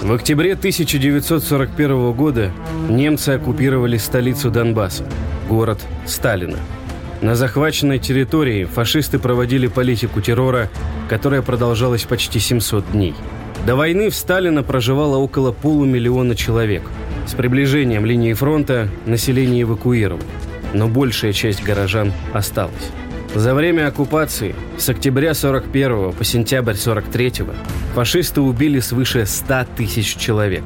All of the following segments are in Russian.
В октябре 1941 года немцы оккупировали столицу Донбасса, город Сталина. На захваченной территории фашисты проводили политику террора, которая продолжалась почти 700 дней. До войны в Сталина проживало около полумиллиона человек. С приближением линии фронта население эвакуировали, но большая часть горожан осталась. За время оккупации с октября 41 по сентябрь 43 фашисты убили свыше 100 тысяч человек.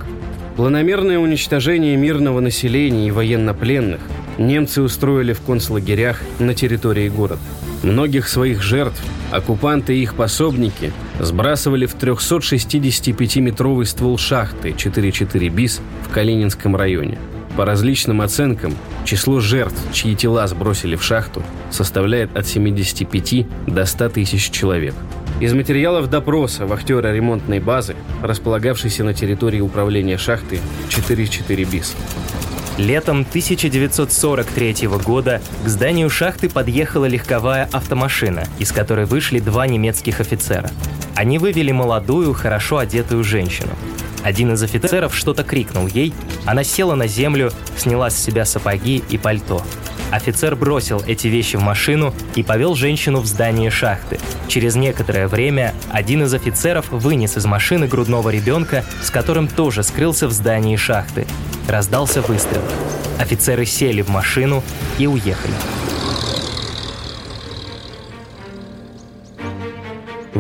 Планомерное уничтожение мирного населения и военнопленных немцы устроили в концлагерях на территории города. Многих своих жертв оккупанты и их пособники сбрасывали в 365-метровый ствол шахты 4-4 БИС в Калининском районе. По различным оценкам, число жертв, чьи тела сбросили в шахту, составляет от 75 до 100 тысяч человек. Из материалов допроса вахтера ремонтной базы, располагавшейся на территории управления шахты 4-4 БИС. Летом 1943 года к зданию шахты подъехала легковая автомашина, из которой вышли два немецких офицера. Они вывели молодую, хорошо одетую женщину. Один из офицеров что-то крикнул ей, она села на землю, сняла с себя сапоги и пальто. Офицер бросил эти вещи в машину и повел женщину в здание шахты. Через некоторое время один из офицеров вынес из машины грудного ребенка, с которым тоже скрылся в здании шахты. Раздался выстрел. Офицеры сели в машину и уехали.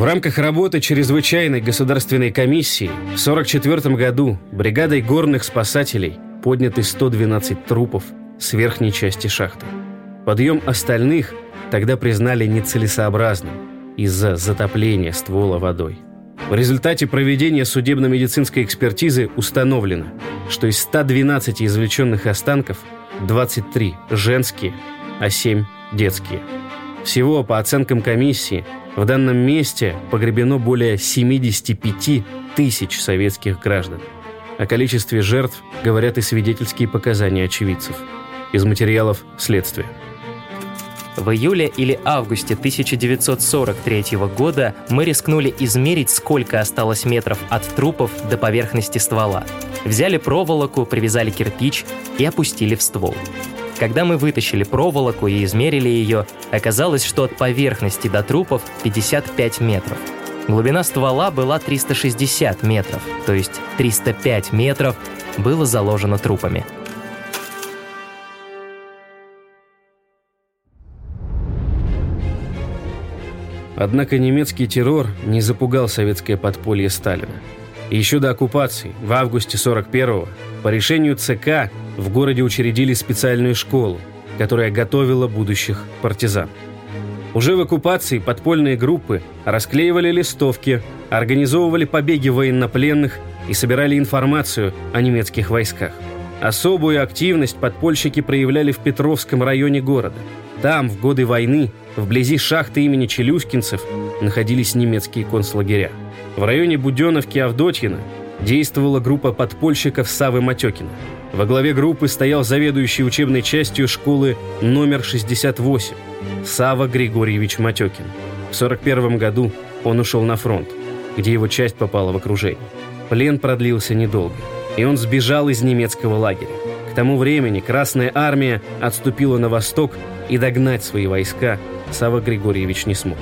В рамках работы чрезвычайной государственной комиссии в 1944 году бригадой горных спасателей подняты 112 трупов с верхней части шахты. Подъем остальных тогда признали нецелесообразным из-за затопления ствола водой. В результате проведения судебно-медицинской экспертизы установлено, что из 112 извлеченных останков 23 женские, а 7 детские. Всего, по оценкам комиссии, в данном месте погребено более 75 тысяч советских граждан. О количестве жертв говорят и свидетельские показания очевидцев. Из материалов следствия. В июле или августе 1943 года мы рискнули измерить, сколько осталось метров от трупов до поверхности ствола. Взяли проволоку, привязали кирпич и опустили в ствол. Когда мы вытащили проволоку и измерили ее, оказалось, что от поверхности до трупов 55 метров. Глубина ствола была 360 метров, то есть 305 метров было заложено трупами – Однако немецкий террор не запугал советское подполье Сталина. еще до оккупации, в августе 41-го, по решению ЦК в городе учредили специальную школу, которая готовила будущих партизан. Уже в оккупации подпольные группы расклеивали листовки, организовывали побеги военнопленных и собирали информацию о немецких войсках. Особую активность подпольщики проявляли в Петровском районе города. Там, в годы войны, Вблизи шахты имени Челюскинцев находились немецкие концлагеря. В районе Буденовки Авдотьина действовала группа подпольщиков Савы Матекина. Во главе группы стоял заведующий учебной частью школы номер 68 Сава Григорьевич Матекин. В 1941 году он ушел на фронт, где его часть попала в окружение. Плен продлился недолго, и он сбежал из немецкого лагеря. К тому времени Красная Армия отступила на восток и догнать свои войска Сава Григорьевич не смог.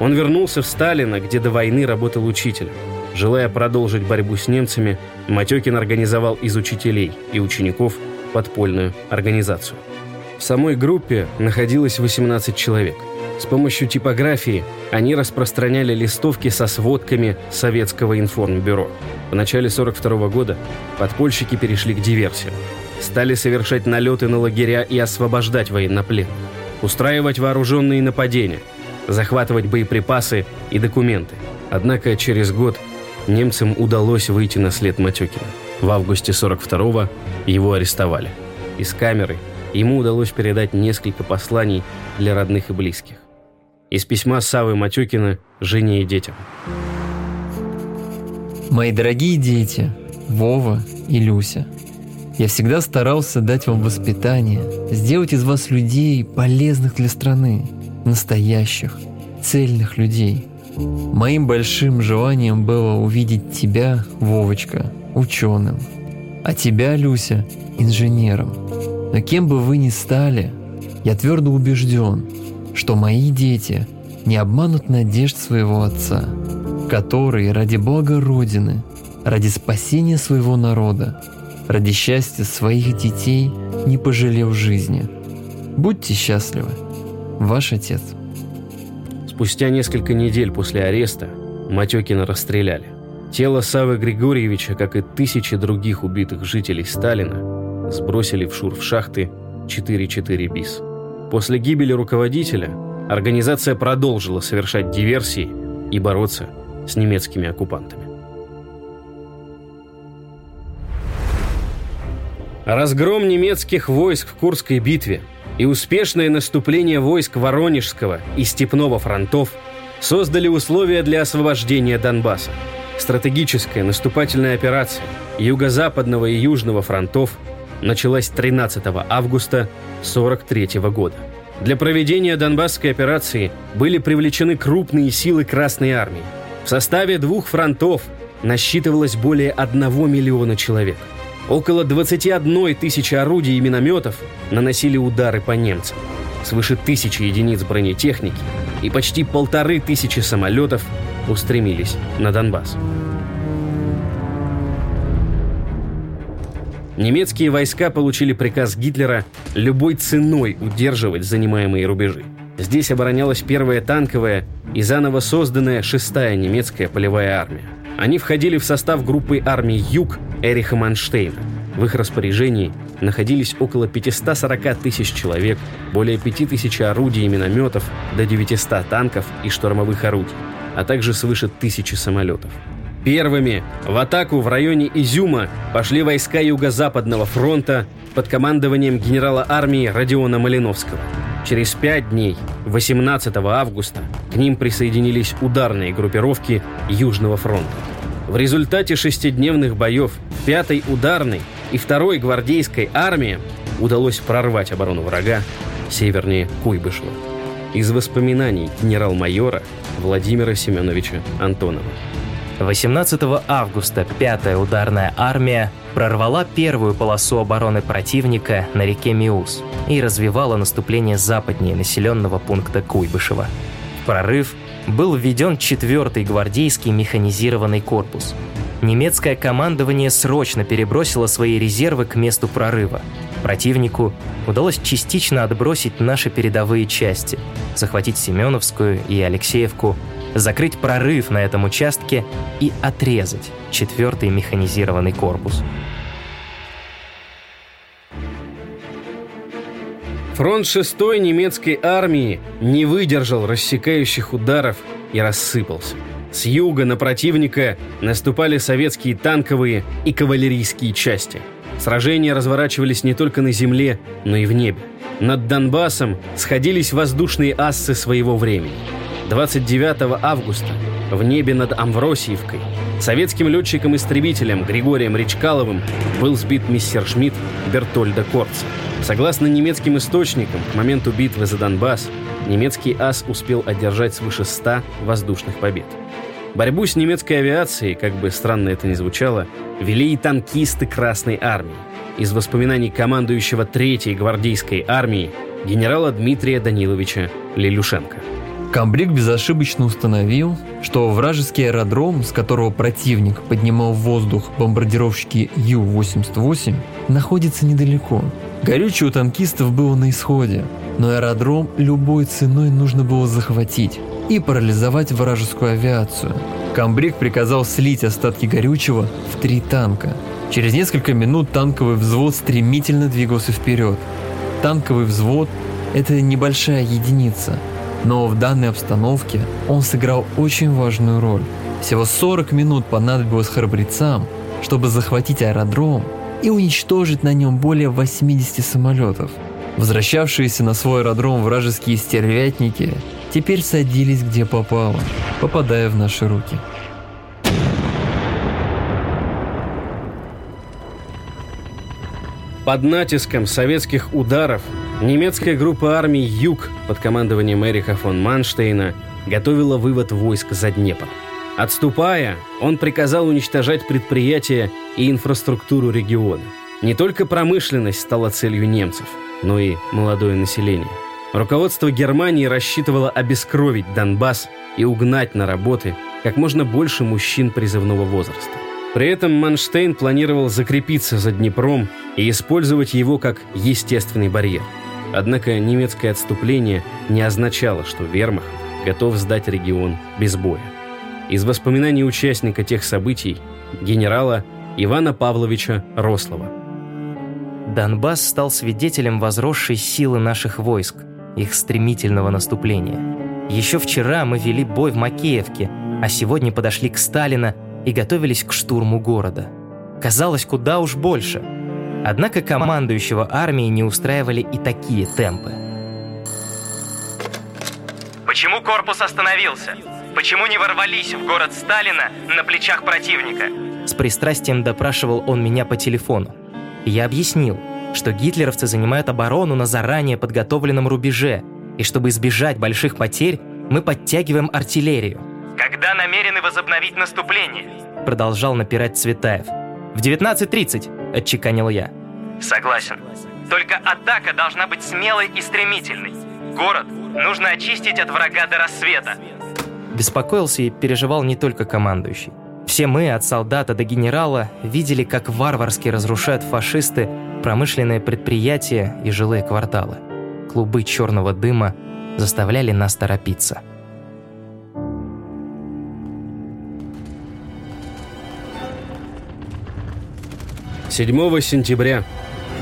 Он вернулся в Сталино, где до войны работал учителем. Желая продолжить борьбу с немцами, Матекин организовал из учителей и учеников подпольную организацию. В самой группе находилось 18 человек. С помощью типографии они распространяли листовки со сводками Советского информбюро. В начале 42 года подпольщики перешли к диверсиям. Стали совершать налеты на лагеря и освобождать военнопленных устраивать вооруженные нападения, захватывать боеприпасы и документы. Однако через год немцам удалось выйти на след Матюкина. В августе 42-го его арестовали. Из камеры ему удалось передать несколько посланий для родных и близких. Из письма Савы Матюкина жене и детям. Мои дорогие дети, Вова и Люся – я всегда старался дать вам воспитание, сделать из вас людей, полезных для страны, настоящих, цельных людей. Моим большим желанием было увидеть тебя, Вовочка, ученым, а тебя, Люся, инженером. Но кем бы вы ни стали, я твердо убежден, что мои дети не обманут надежд своего отца, который ради блага Родины, ради спасения своего народа, ради счастья своих детей не пожалел жизни. Будьте счастливы. Ваш отец. Спустя несколько недель после ареста Матекина расстреляли. Тело Савы Григорьевича, как и тысячи других убитых жителей Сталина, сбросили в шур в шахты 4-4 БИС. После гибели руководителя организация продолжила совершать диверсии и бороться с немецкими оккупантами. Разгром немецких войск в Курской битве и успешное наступление войск Воронежского и Степного фронтов создали условия для освобождения Донбасса. Стратегическая наступательная операция Юго-Западного и Южного фронтов началась 13 августа 1943 года. Для проведения Донбасской операции были привлечены крупные силы Красной Армии. В составе двух фронтов насчитывалось более 1 миллиона человек. Около 21 тысячи орудий и минометов наносили удары по немцам. Свыше тысячи единиц бронетехники и почти полторы тысячи самолетов устремились на Донбасс. Немецкие войска получили приказ Гитлера любой ценой удерживать занимаемые рубежи. Здесь оборонялась первая танковая и заново созданная шестая немецкая полевая армия. Они входили в состав группы армий «Юг» Эриха Манштейна. В их распоряжении находились около 540 тысяч человек, более 5 тысяч орудий и минометов, до 900 танков и штурмовых орудий, а также свыше тысячи самолетов. Первыми в атаку в районе Изюма пошли войска Юго-Западного фронта под командованием генерала армии Родиона Малиновского. Через пять дней, 18 августа, к ним присоединились ударные группировки Южного фронта. В результате шестидневных боев 5-й ударной и 2-й гвардейской армии удалось прорвать оборону врага севернее Куйбышева. Из воспоминаний генерал-майора Владимира Семеновича Антонова. 18 августа 5-я ударная армия прорвала первую полосу обороны противника на реке Миус и развивала наступление западнее населенного пункта Куйбышева. Прорыв был введен 4-й гвардейский механизированный корпус. Немецкое командование срочно перебросило свои резервы к месту прорыва. Противнику удалось частично отбросить наши передовые части, захватить Семеновскую и Алексеевку, закрыть прорыв на этом участке и отрезать 4-й механизированный корпус. Фронт 6-й немецкой армии не выдержал рассекающих ударов и рассыпался. С юга на противника наступали советские танковые и кавалерийские части. Сражения разворачивались не только на земле, но и в небе. Над Донбассом сходились воздушные ассы своего времени. 29 августа в небе над Амвросиевкой советским летчиком-истребителем Григорием Речкаловым был сбит мистер Шмидт Бертольда Корца. Согласно немецким источникам, к моменту битвы за Донбасс немецкий ас успел одержать свыше 100 воздушных побед. Борьбу с немецкой авиацией, как бы странно это ни звучало, вели и танкисты Красной Армии. Из воспоминаний командующего Третьей гвардейской армии генерала Дмитрия Даниловича Лилюшенко. Камбрик безошибочно установил, что вражеский аэродром, с которого противник поднимал в воздух бомбардировщики Ю-88, находится недалеко. Горючее у танкистов было на исходе, но аэродром любой ценой нужно было захватить и парализовать вражескую авиацию. Камбрик приказал слить остатки горючего в три танка. Через несколько минут танковый взвод стремительно двигался вперед. Танковый взвод – это небольшая единица, но в данной обстановке он сыграл очень важную роль. Всего 40 минут понадобилось храбрецам, чтобы захватить аэродром и уничтожить на нем более 80 самолетов. Возвращавшиеся на свой аэродром вражеские стервятники теперь садились где попало, попадая в наши руки. Под натиском советских ударов немецкая группа армий «Юг» под командованием Эриха фон Манштейна готовила вывод войск за Днепр. Отступая, он приказал уничтожать предприятия и инфраструктуру региона. Не только промышленность стала целью немцев, но и молодое население. Руководство Германии рассчитывало обескровить Донбасс и угнать на работы как можно больше мужчин призывного возраста. При этом Манштейн планировал закрепиться за Днепром и использовать его как естественный барьер. Однако немецкое отступление не означало, что вермахт готов сдать регион без боя. Из воспоминаний участника тех событий генерала Ивана Павловича Рослова. Донбасс стал свидетелем возросшей силы наших войск, их стремительного наступления. Еще вчера мы вели бой в Макеевке, а сегодня подошли к Сталина и готовились к штурму города. Казалось, куда уж больше. Однако командующего армией не устраивали и такие темпы. Почему корпус остановился? Почему не ворвались в город Сталина на плечах противника? С пристрастием допрашивал он меня по телефону. Я объяснил, что гитлеровцы занимают оборону на заранее подготовленном рубеже, и чтобы избежать больших потерь, мы подтягиваем артиллерию. Когда намерены возобновить наступление? Продолжал напирать Цветаев. В 19.30, отчеканил я. Согласен. Только атака должна быть смелой и стремительной. Город нужно очистить от врага до рассвета. Беспокоился и переживал не только командующий. Все мы, от солдата до генерала, видели, как варварски разрушают фашисты промышленные предприятия и жилые кварталы. Клубы черного дыма заставляли нас торопиться. Седьмого сентября,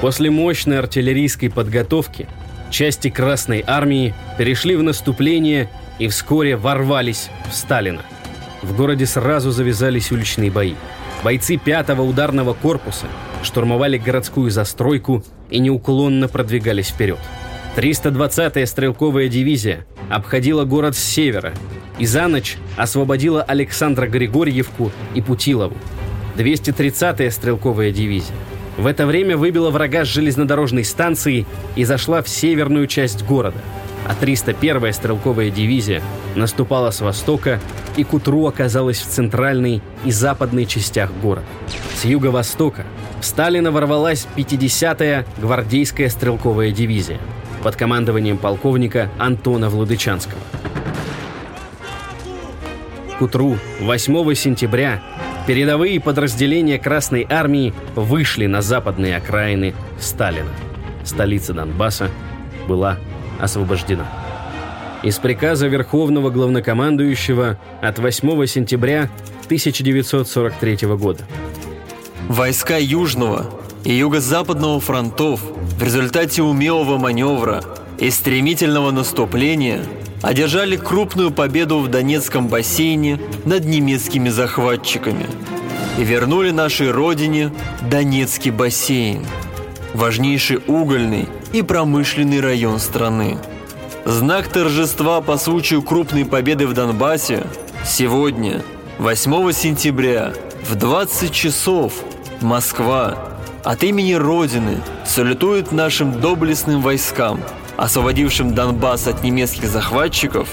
после мощной артиллерийской подготовки, части Красной Армии перешли в наступление и вскоре ворвались в Сталина. В городе сразу завязались уличные бои. Бойцы пятого ударного корпуса штурмовали городскую застройку и неуклонно продвигались вперед. 320-я стрелковая дивизия обходила город с севера и за ночь освободила Александра Григорьевку и Путилову. 230-я стрелковая дивизия в это время выбила врага с железнодорожной станции и зашла в северную часть города – а 301-я стрелковая дивизия наступала с востока и к утру оказалась в центральной и западной частях города. С юго-востока в Сталина ворвалась 50-я гвардейская стрелковая дивизия под командованием полковника Антона Владычанского. К утру 8 сентября передовые подразделения Красной Армии вышли на западные окраины Сталина. Столица Донбасса была освобождена. Из приказа Верховного Главнокомандующего от 8 сентября 1943 года. Войска Южного и Юго-Западного фронтов в результате умелого маневра и стремительного наступления одержали крупную победу в Донецком бассейне над немецкими захватчиками и вернули нашей родине Донецкий бассейн, важнейший угольный и промышленный район страны. Знак торжества по случаю крупной победы в Донбассе сегодня, 8 сентября, в 20 часов, Москва, от имени Родины салютует нашим доблестным войскам, освободившим Донбасс от немецких захватчиков,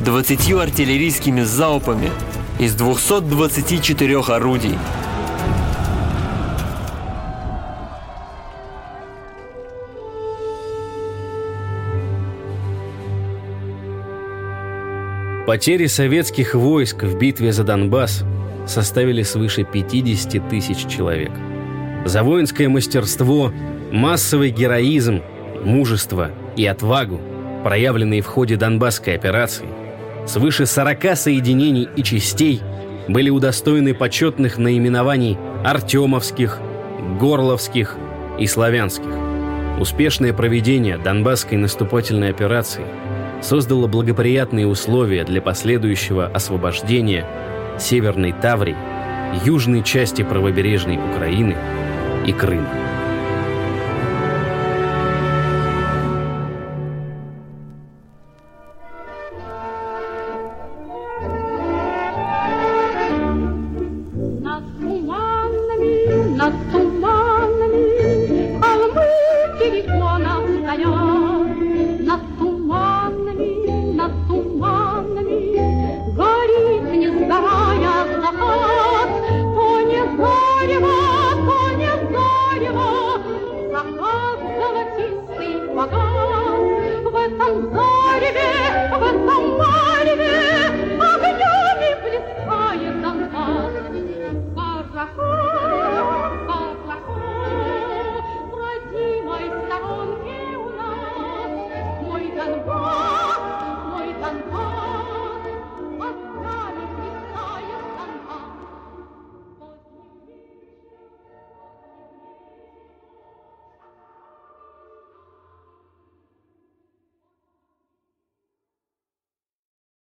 20 артиллерийскими залпами из 224 орудий – Потери советских войск в битве за Донбасс составили свыше 50 тысяч человек. За воинское мастерство, массовый героизм, мужество и отвагу, проявленные в ходе Донбасской операции, свыше 40 соединений и частей были удостоены почетных наименований Артемовских, Горловских и Славянских. Успешное проведение Донбасской наступательной операции – создало благоприятные условия для последующего освобождения Северной Таврии, южной части правобережной Украины и Крыма.